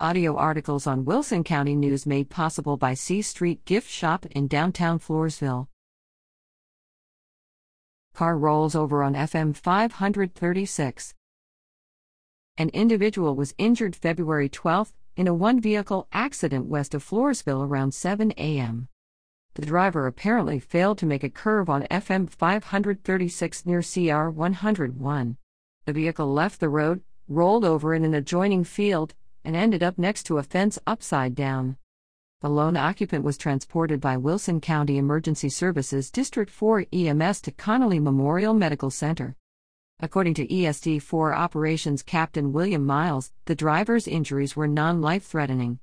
Audio articles on Wilson County News made possible by C Street Gift Shop in downtown Floresville. Car rolls over on FM 536. An individual was injured February 12 in a one vehicle accident west of Floresville around 7 a.m. The driver apparently failed to make a curve on FM 536 near CR 101. The vehicle left the road, rolled over in an adjoining field, and ended up next to a fence upside down. The lone occupant was transported by Wilson County Emergency Services District 4 EMS to Connally Memorial Medical Center. According to ESD 4 Operations Captain William Miles, the driver's injuries were non life threatening.